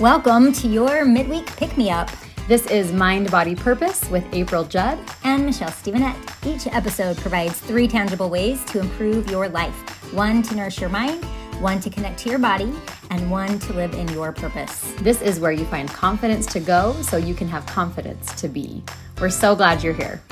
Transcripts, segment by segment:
Welcome to your midweek pick me up. This is Mind Body Purpose with April Judd and Michelle Stevenette. Each episode provides three tangible ways to improve your life one to nourish your mind, one to connect to your body, and one to live in your purpose. This is where you find confidence to go so you can have confidence to be. We're so glad you're here.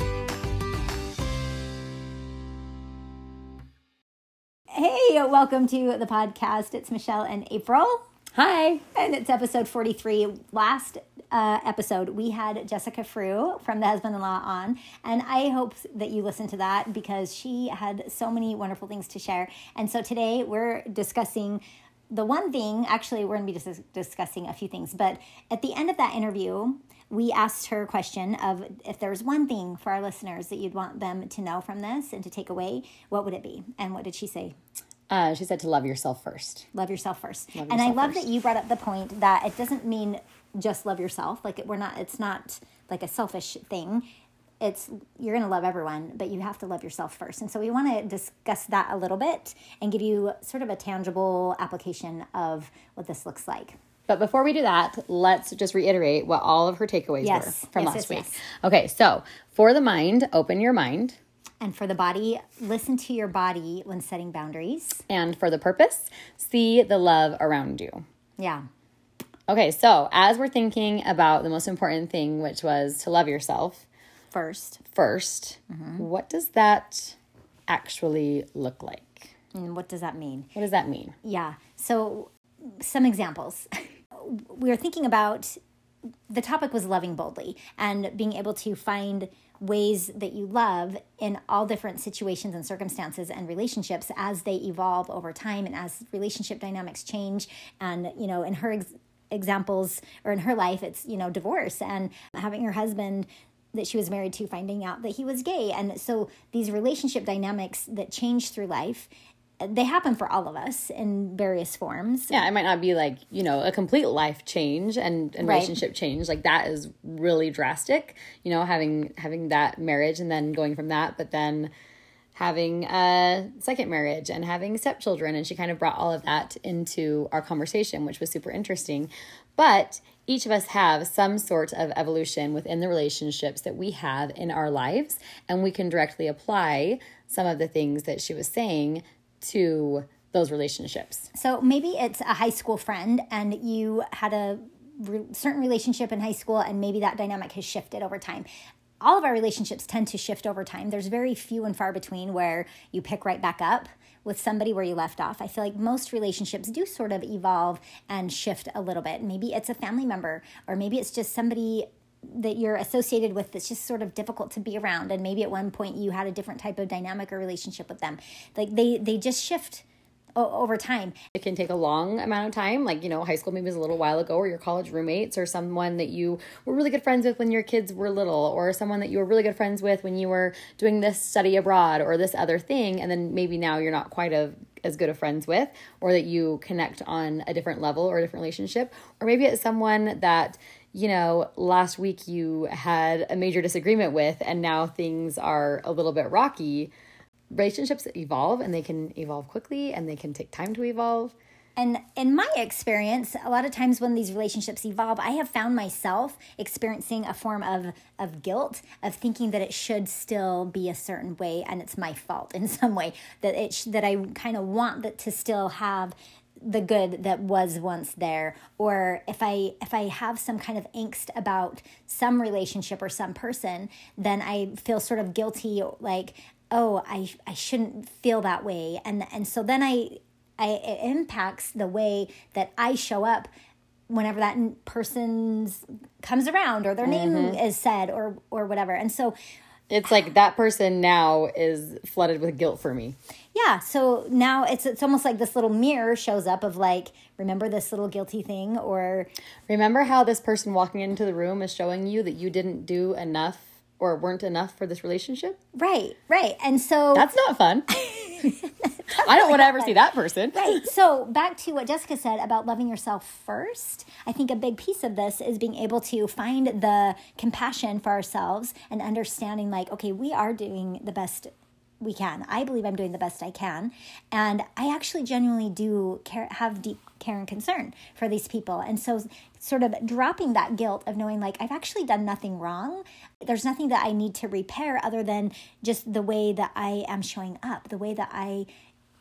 Hey, welcome to the podcast. It's Michelle and April. Hi. And it's episode 43. Last uh, episode, we had Jessica Frew from The Husband in Law on. And I hope that you listened to that because she had so many wonderful things to share. And so today we're discussing the one thing, actually, we're going to be dis- discussing a few things. But at the end of that interview, we asked her a question of if there's one thing for our listeners that you'd want them to know from this and to take away, what would it be? And what did she say? Uh, she said to love yourself first. Love yourself first. Love and I love first. that you brought up the point that it doesn't mean just love yourself. Like we're not. It's not like a selfish thing. It's you're going to love everyone, but you have to love yourself first. And so we want to discuss that a little bit and give you sort of a tangible application of what this looks like. But before we do that, let's just reiterate what all of her takeaways yes. were from yes, last yes, week. Okay, so for the mind, open your mind. And for the body, listen to your body when setting boundaries. And for the purpose, see the love around you. Yeah. Okay, so as we're thinking about the most important thing, which was to love yourself first, 1st mm-hmm. what does that actually look like? And what does that mean? What does that mean? Yeah. So, some examples. we are thinking about the topic was loving boldly and being able to find ways that you love in all different situations and circumstances and relationships as they evolve over time and as relationship dynamics change. And you know in her ex- examples or in her life it's you know divorce and having her husband that she was married to finding out that he was gay. And so these relationship dynamics that change through life they happen for all of us in various forms. Yeah, it might not be like, you know, a complete life change and, and right. relationship change. Like that is really drastic, you know, having having that marriage and then going from that, but then having a second marriage and having stepchildren and she kind of brought all of that into our conversation, which was super interesting. But each of us have some sort of evolution within the relationships that we have in our lives and we can directly apply some of the things that she was saying to those relationships. So maybe it's a high school friend and you had a re- certain relationship in high school and maybe that dynamic has shifted over time. All of our relationships tend to shift over time. There's very few and far between where you pick right back up with somebody where you left off. I feel like most relationships do sort of evolve and shift a little bit. Maybe it's a family member, or maybe it's just somebody that you're associated with that's just sort of difficult to be around and maybe at one point you had a different type of dynamic or relationship with them. Like they they just shift over time. It can take a long amount of time, like, you know, high school maybe was a little while ago, or your college roommates, or someone that you were really good friends with when your kids were little, or someone that you were really good friends with when you were doing this study abroad or this other thing, and then maybe now you're not quite a, as good of friends with, or that you connect on a different level or a different relationship, or maybe it's someone that you know, last week you had a major disagreement with, and now things are a little bit rocky. Relationships evolve and they can evolve quickly and they can take time to evolve. And in my experience, a lot of times when these relationships evolve, I have found myself experiencing a form of, of guilt, of thinking that it should still be a certain way and it's my fault in some way, that it sh- that I kind of want that to still have the good that was once there or if i if i have some kind of angst about some relationship or some person then i feel sort of guilty like oh i i shouldn't feel that way and and so then i i it impacts the way that i show up whenever that person's comes around or their name mm-hmm. is said or or whatever and so it's like that person now is flooded with guilt for me. Yeah, so now it's it's almost like this little mirror shows up of like remember this little guilty thing or remember how this person walking into the room is showing you that you didn't do enough or weren't enough for this relationship? Right, right. And so That's not fun. I don't want to ever see that person. Right. So back to what Jessica said about loving yourself first. I think a big piece of this is being able to find the compassion for ourselves and understanding like, okay, we are doing the best we can. I believe I'm doing the best I can. And I actually genuinely do care, have deep care and concern for these people. And so, sort of dropping that guilt of knowing like I've actually done nothing wrong. There's nothing that I need to repair other than just the way that I am showing up, the way that I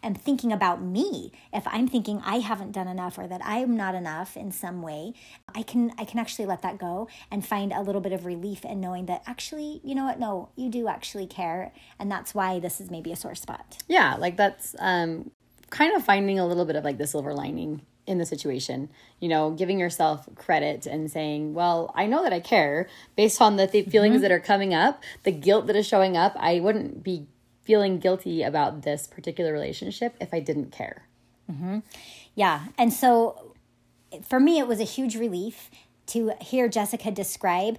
am thinking about me. If i'm thinking i haven't done enough or that i'm not enough in some way i can i can actually let that go and find a little bit of relief in knowing that actually you know what? No you do actually care. And that's why this is maybe a sore spot. Yeah like that's um kind of finding a little bit of like the silver lining in the situation you know giving yourself credit and saying well i know that i care. Based on the th- feelings mm-hmm. that are coming up the guilt that is showing up i wouldn't be feeling guilty about this particular relationship if I didn't care. Mm-hmm. Yeah. And so for me, it was a huge relief to hear Jessica describe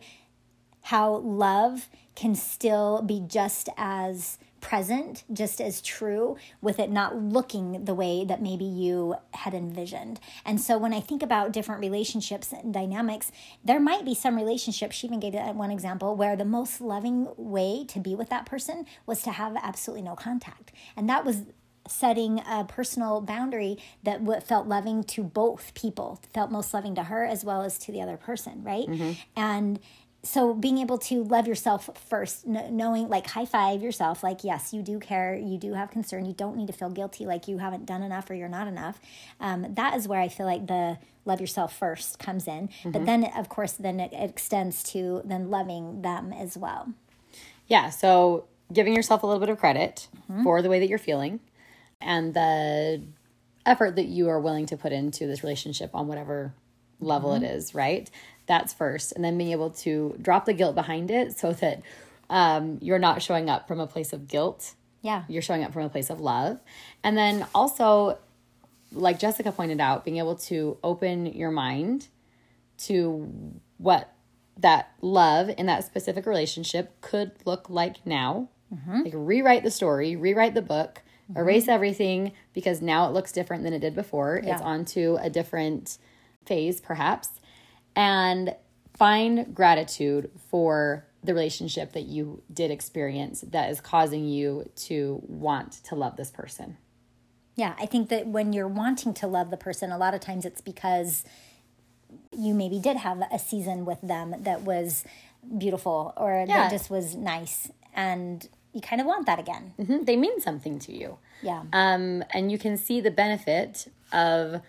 how love can still be just as present, just as true, with it not looking the way that maybe you had envisioned. And so when I think about different relationships and dynamics, there might be some relationships, she even gave that one example, where the most loving way to be with that person was to have absolutely no contact. And that was setting a personal boundary that felt loving to both people felt most loving to her as well as to the other person right mm-hmm. and so being able to love yourself first knowing like high five yourself like yes you do care you do have concern you don't need to feel guilty like you haven't done enough or you're not enough um, that is where i feel like the love yourself first comes in mm-hmm. but then of course then it extends to then loving them as well yeah so giving yourself a little bit of credit mm-hmm. for the way that you're feeling and the effort that you are willing to put into this relationship on whatever level mm-hmm. it is right that's first. And then being able to drop the guilt behind it so that um, you're not showing up from a place of guilt. Yeah. You're showing up from a place of love. And then also, like Jessica pointed out, being able to open your mind to what that love in that specific relationship could look like now. Mm-hmm. Like rewrite the story, rewrite the book, mm-hmm. erase everything because now it looks different than it did before. Yeah. It's onto a different phase, perhaps and find gratitude for the relationship that you did experience that is causing you to want to love this person. Yeah, I think that when you're wanting to love the person, a lot of times it's because you maybe did have a season with them that was beautiful or yeah. that just was nice and you kind of want that again. Mm-hmm. They mean something to you. Yeah. Um, and you can see the benefit of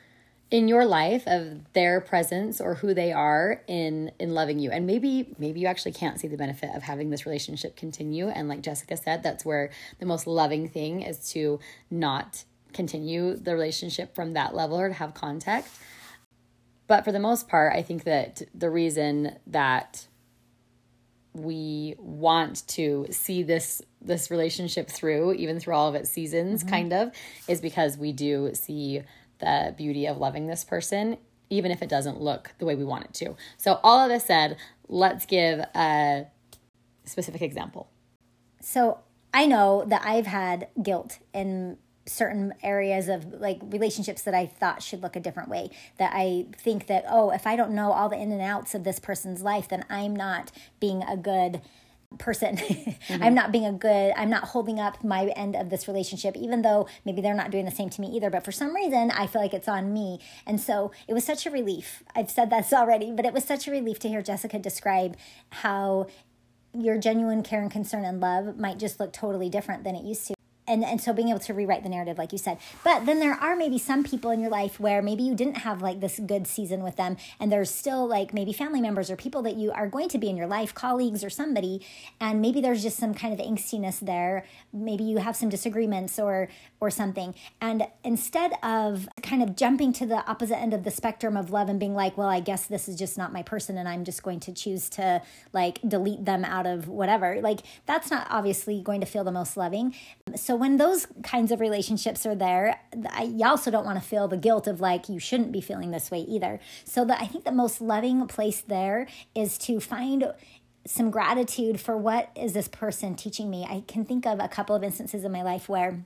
in your life of their presence or who they are in in loving you. And maybe maybe you actually can't see the benefit of having this relationship continue. And like jessica said that's where the most loving thing is to not continue the relationship from that level or to have contact. But for the most part i think that the reason that we want to see this this relationship through even through all of its seasons mm-hmm. kind of is because we do see the beauty of loving this person, even if it doesn't look the way we want it to. So, all of this said, let's give a specific example. So, I know that I've had guilt in certain areas of like relationships that I thought should look a different way. That I think that, oh, if I don't know all the in and outs of this person's life, then I'm not being a good person. mm-hmm. I'm not being a good, I'm not holding up my end of this relationship, even though maybe they're not doing the same to me either. But for some reason, I feel like it's on me. And so it was such a relief. I've said this already, but it was such a relief to hear Jessica describe how your genuine care and concern and love might just look totally different than it used to and and so being able to rewrite the narrative like you said. But then there are maybe some people in your life where maybe you didn't have like this good season with them and there's still like maybe family members or people that you are going to be in your life colleagues or somebody and maybe there's just some kind of angstiness there. Maybe you have some disagreements or or something. And instead of kind of jumping to the opposite end of the spectrum of love and being like well i guess this is just not my person and i'm just going to choose to like delete them out of whatever like that's not obviously going to feel the most loving. So when those kinds of relationships are there, I, you also don't want to feel the guilt of like you shouldn't be feeling this way either. So that I think the most loving place there is to find some gratitude for what is this person teaching me. I can think of a couple of instances in my life where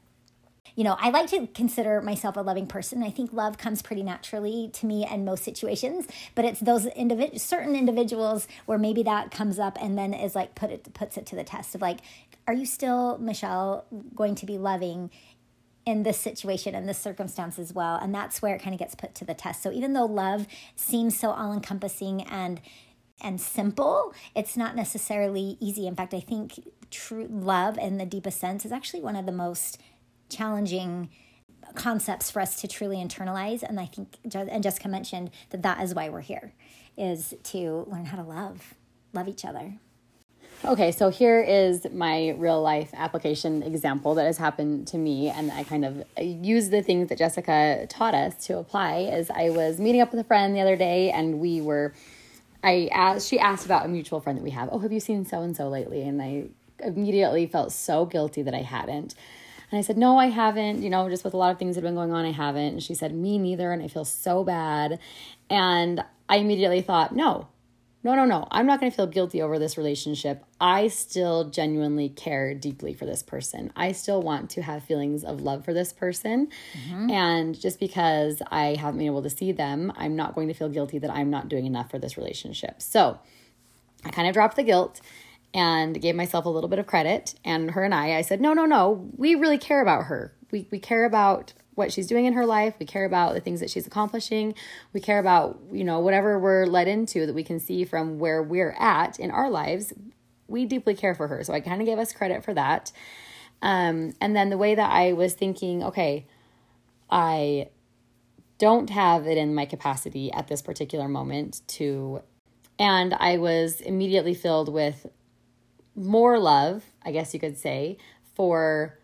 you know, I like to consider myself a loving person. I think love comes pretty naturally to me in most situations, but it's those individ- certain individuals where maybe that comes up and then is like put it puts it to the test of like are you still, Michelle, going to be loving in this situation and this circumstance as well? And that's where it kind of gets put to the test. So even though love seems so all encompassing and and simple, it's not necessarily easy. In fact, I think true love in the deepest sense is actually one of the most challenging concepts for us to truly internalize and i think and jessica mentioned that that is why we're here is to learn how to love love each other okay so here is my real life application example that has happened to me and i kind of use the things that jessica taught us to apply as i was meeting up with a friend the other day and we were i asked she asked about a mutual friend that we have oh have you seen so and so lately and i immediately felt so guilty that I hadn't. And I said, No, I haven't. You know, just with a lot of things that have been going on, I haven't. And she said, Me neither. And I feel so bad. And I immediately thought, No, no, no, no. I'm not going to feel guilty over this relationship. I still genuinely care deeply for this person. I still want to have feelings of love for this person. Mm-hmm. And just because I haven't been able to see them, I'm not going to feel guilty that I'm not doing enough for this relationship. So I kind of dropped the guilt and gave myself a little bit of credit. And her and I, I said, no, no, no, we really care about her. We, we care about what she's doing in her life. We care about the things that she's accomplishing. We care about, you know, whatever we're led into that we can see from where we're at in our lives. We deeply care for her. So I kind of gave us credit for that. Um, and then the way that I was thinking, okay, I don't have it in my capacity at this particular moment to, and I was immediately filled with more love, I guess you could say, for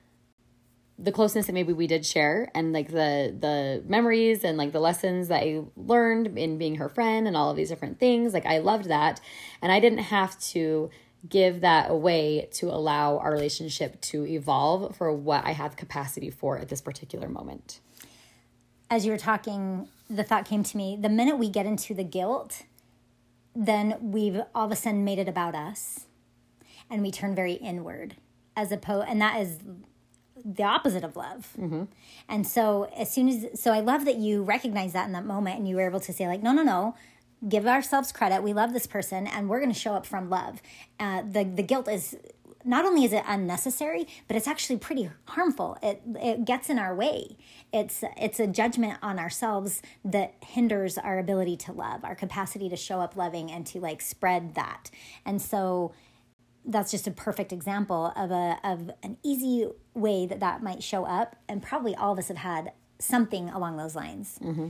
the closeness that maybe we did share and like the the memories and like the lessons that I learned in being her friend and all of these different things. Like I loved that. And I didn't have to give that away to allow our relationship to evolve for what I have capacity for at this particular moment. As you were talking, the thought came to me the minute we get into the guilt, then we've all of a sudden made it about us and we turn very inward as opposed and that is the opposite of love mm-hmm. and so as soon as so i love that you recognize that in that moment and you were able to say like no no no give ourselves credit we love this person and we're going to show up from love uh, the the guilt is not only is it unnecessary, but it's actually pretty harmful. It it gets in our way. It's it's a judgment on ourselves that hinders our ability to love, our capacity to show up loving and to like spread that. And so that's just a perfect example of a of an easy way that that might show up and probably all of us have had something along those lines mm-hmm.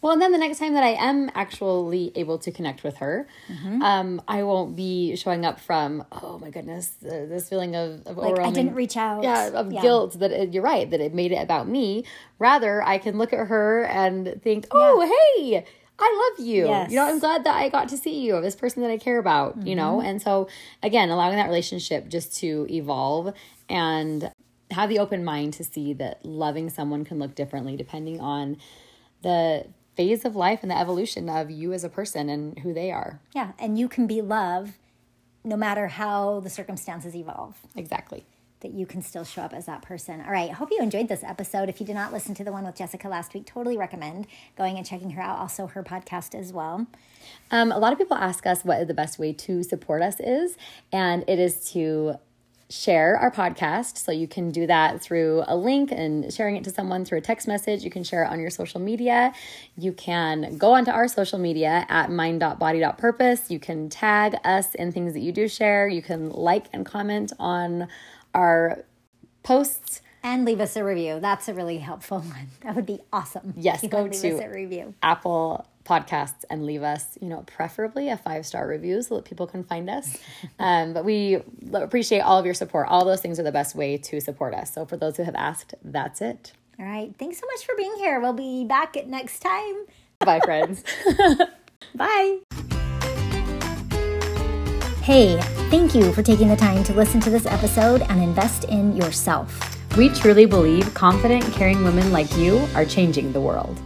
well and then the next time that i am actually able to connect with her mm-hmm. um, i won't be showing up from oh my goodness uh, this feeling of, of like i didn't reach out yeah of yeah. guilt that it, you're right that it made it about me rather i can look at her and think oh yeah. hey I love you. Yes. You know, I'm glad that I got to see you, this person that I care about, mm-hmm. you know? Mm-hmm. And so, again, allowing that relationship just to evolve and have the open mind to see that loving someone can look differently depending on the phase of life and the evolution of you as a person and who they are. Yeah. And you can be love no matter how the circumstances evolve. Exactly that you can still show up as that person. All right, hope you enjoyed this episode. If you did not listen to the one with Jessica last week, totally recommend going and checking her out. Also, her podcast as well. Um, a lot of people ask us what the best way to support us is, and it is to share our podcast. So you can do that through a link and sharing it to someone through a text message. You can share it on your social media. You can go onto our social media at mind.body.purpose. You can tag us in things that you do share. You can like and comment on our posts and leave us a review. That's a really helpful one. That would be awesome. Yes, go to review. Apple Podcasts and leave us, you know, preferably a five star review so that people can find us. um, but we appreciate all of your support. All those things are the best way to support us. So for those who have asked, that's it. All right. Thanks so much for being here. We'll be back at next time. Bye, friends. Bye. Hey, thank you for taking the time to listen to this episode and invest in yourself. We truly believe confident, caring women like you are changing the world.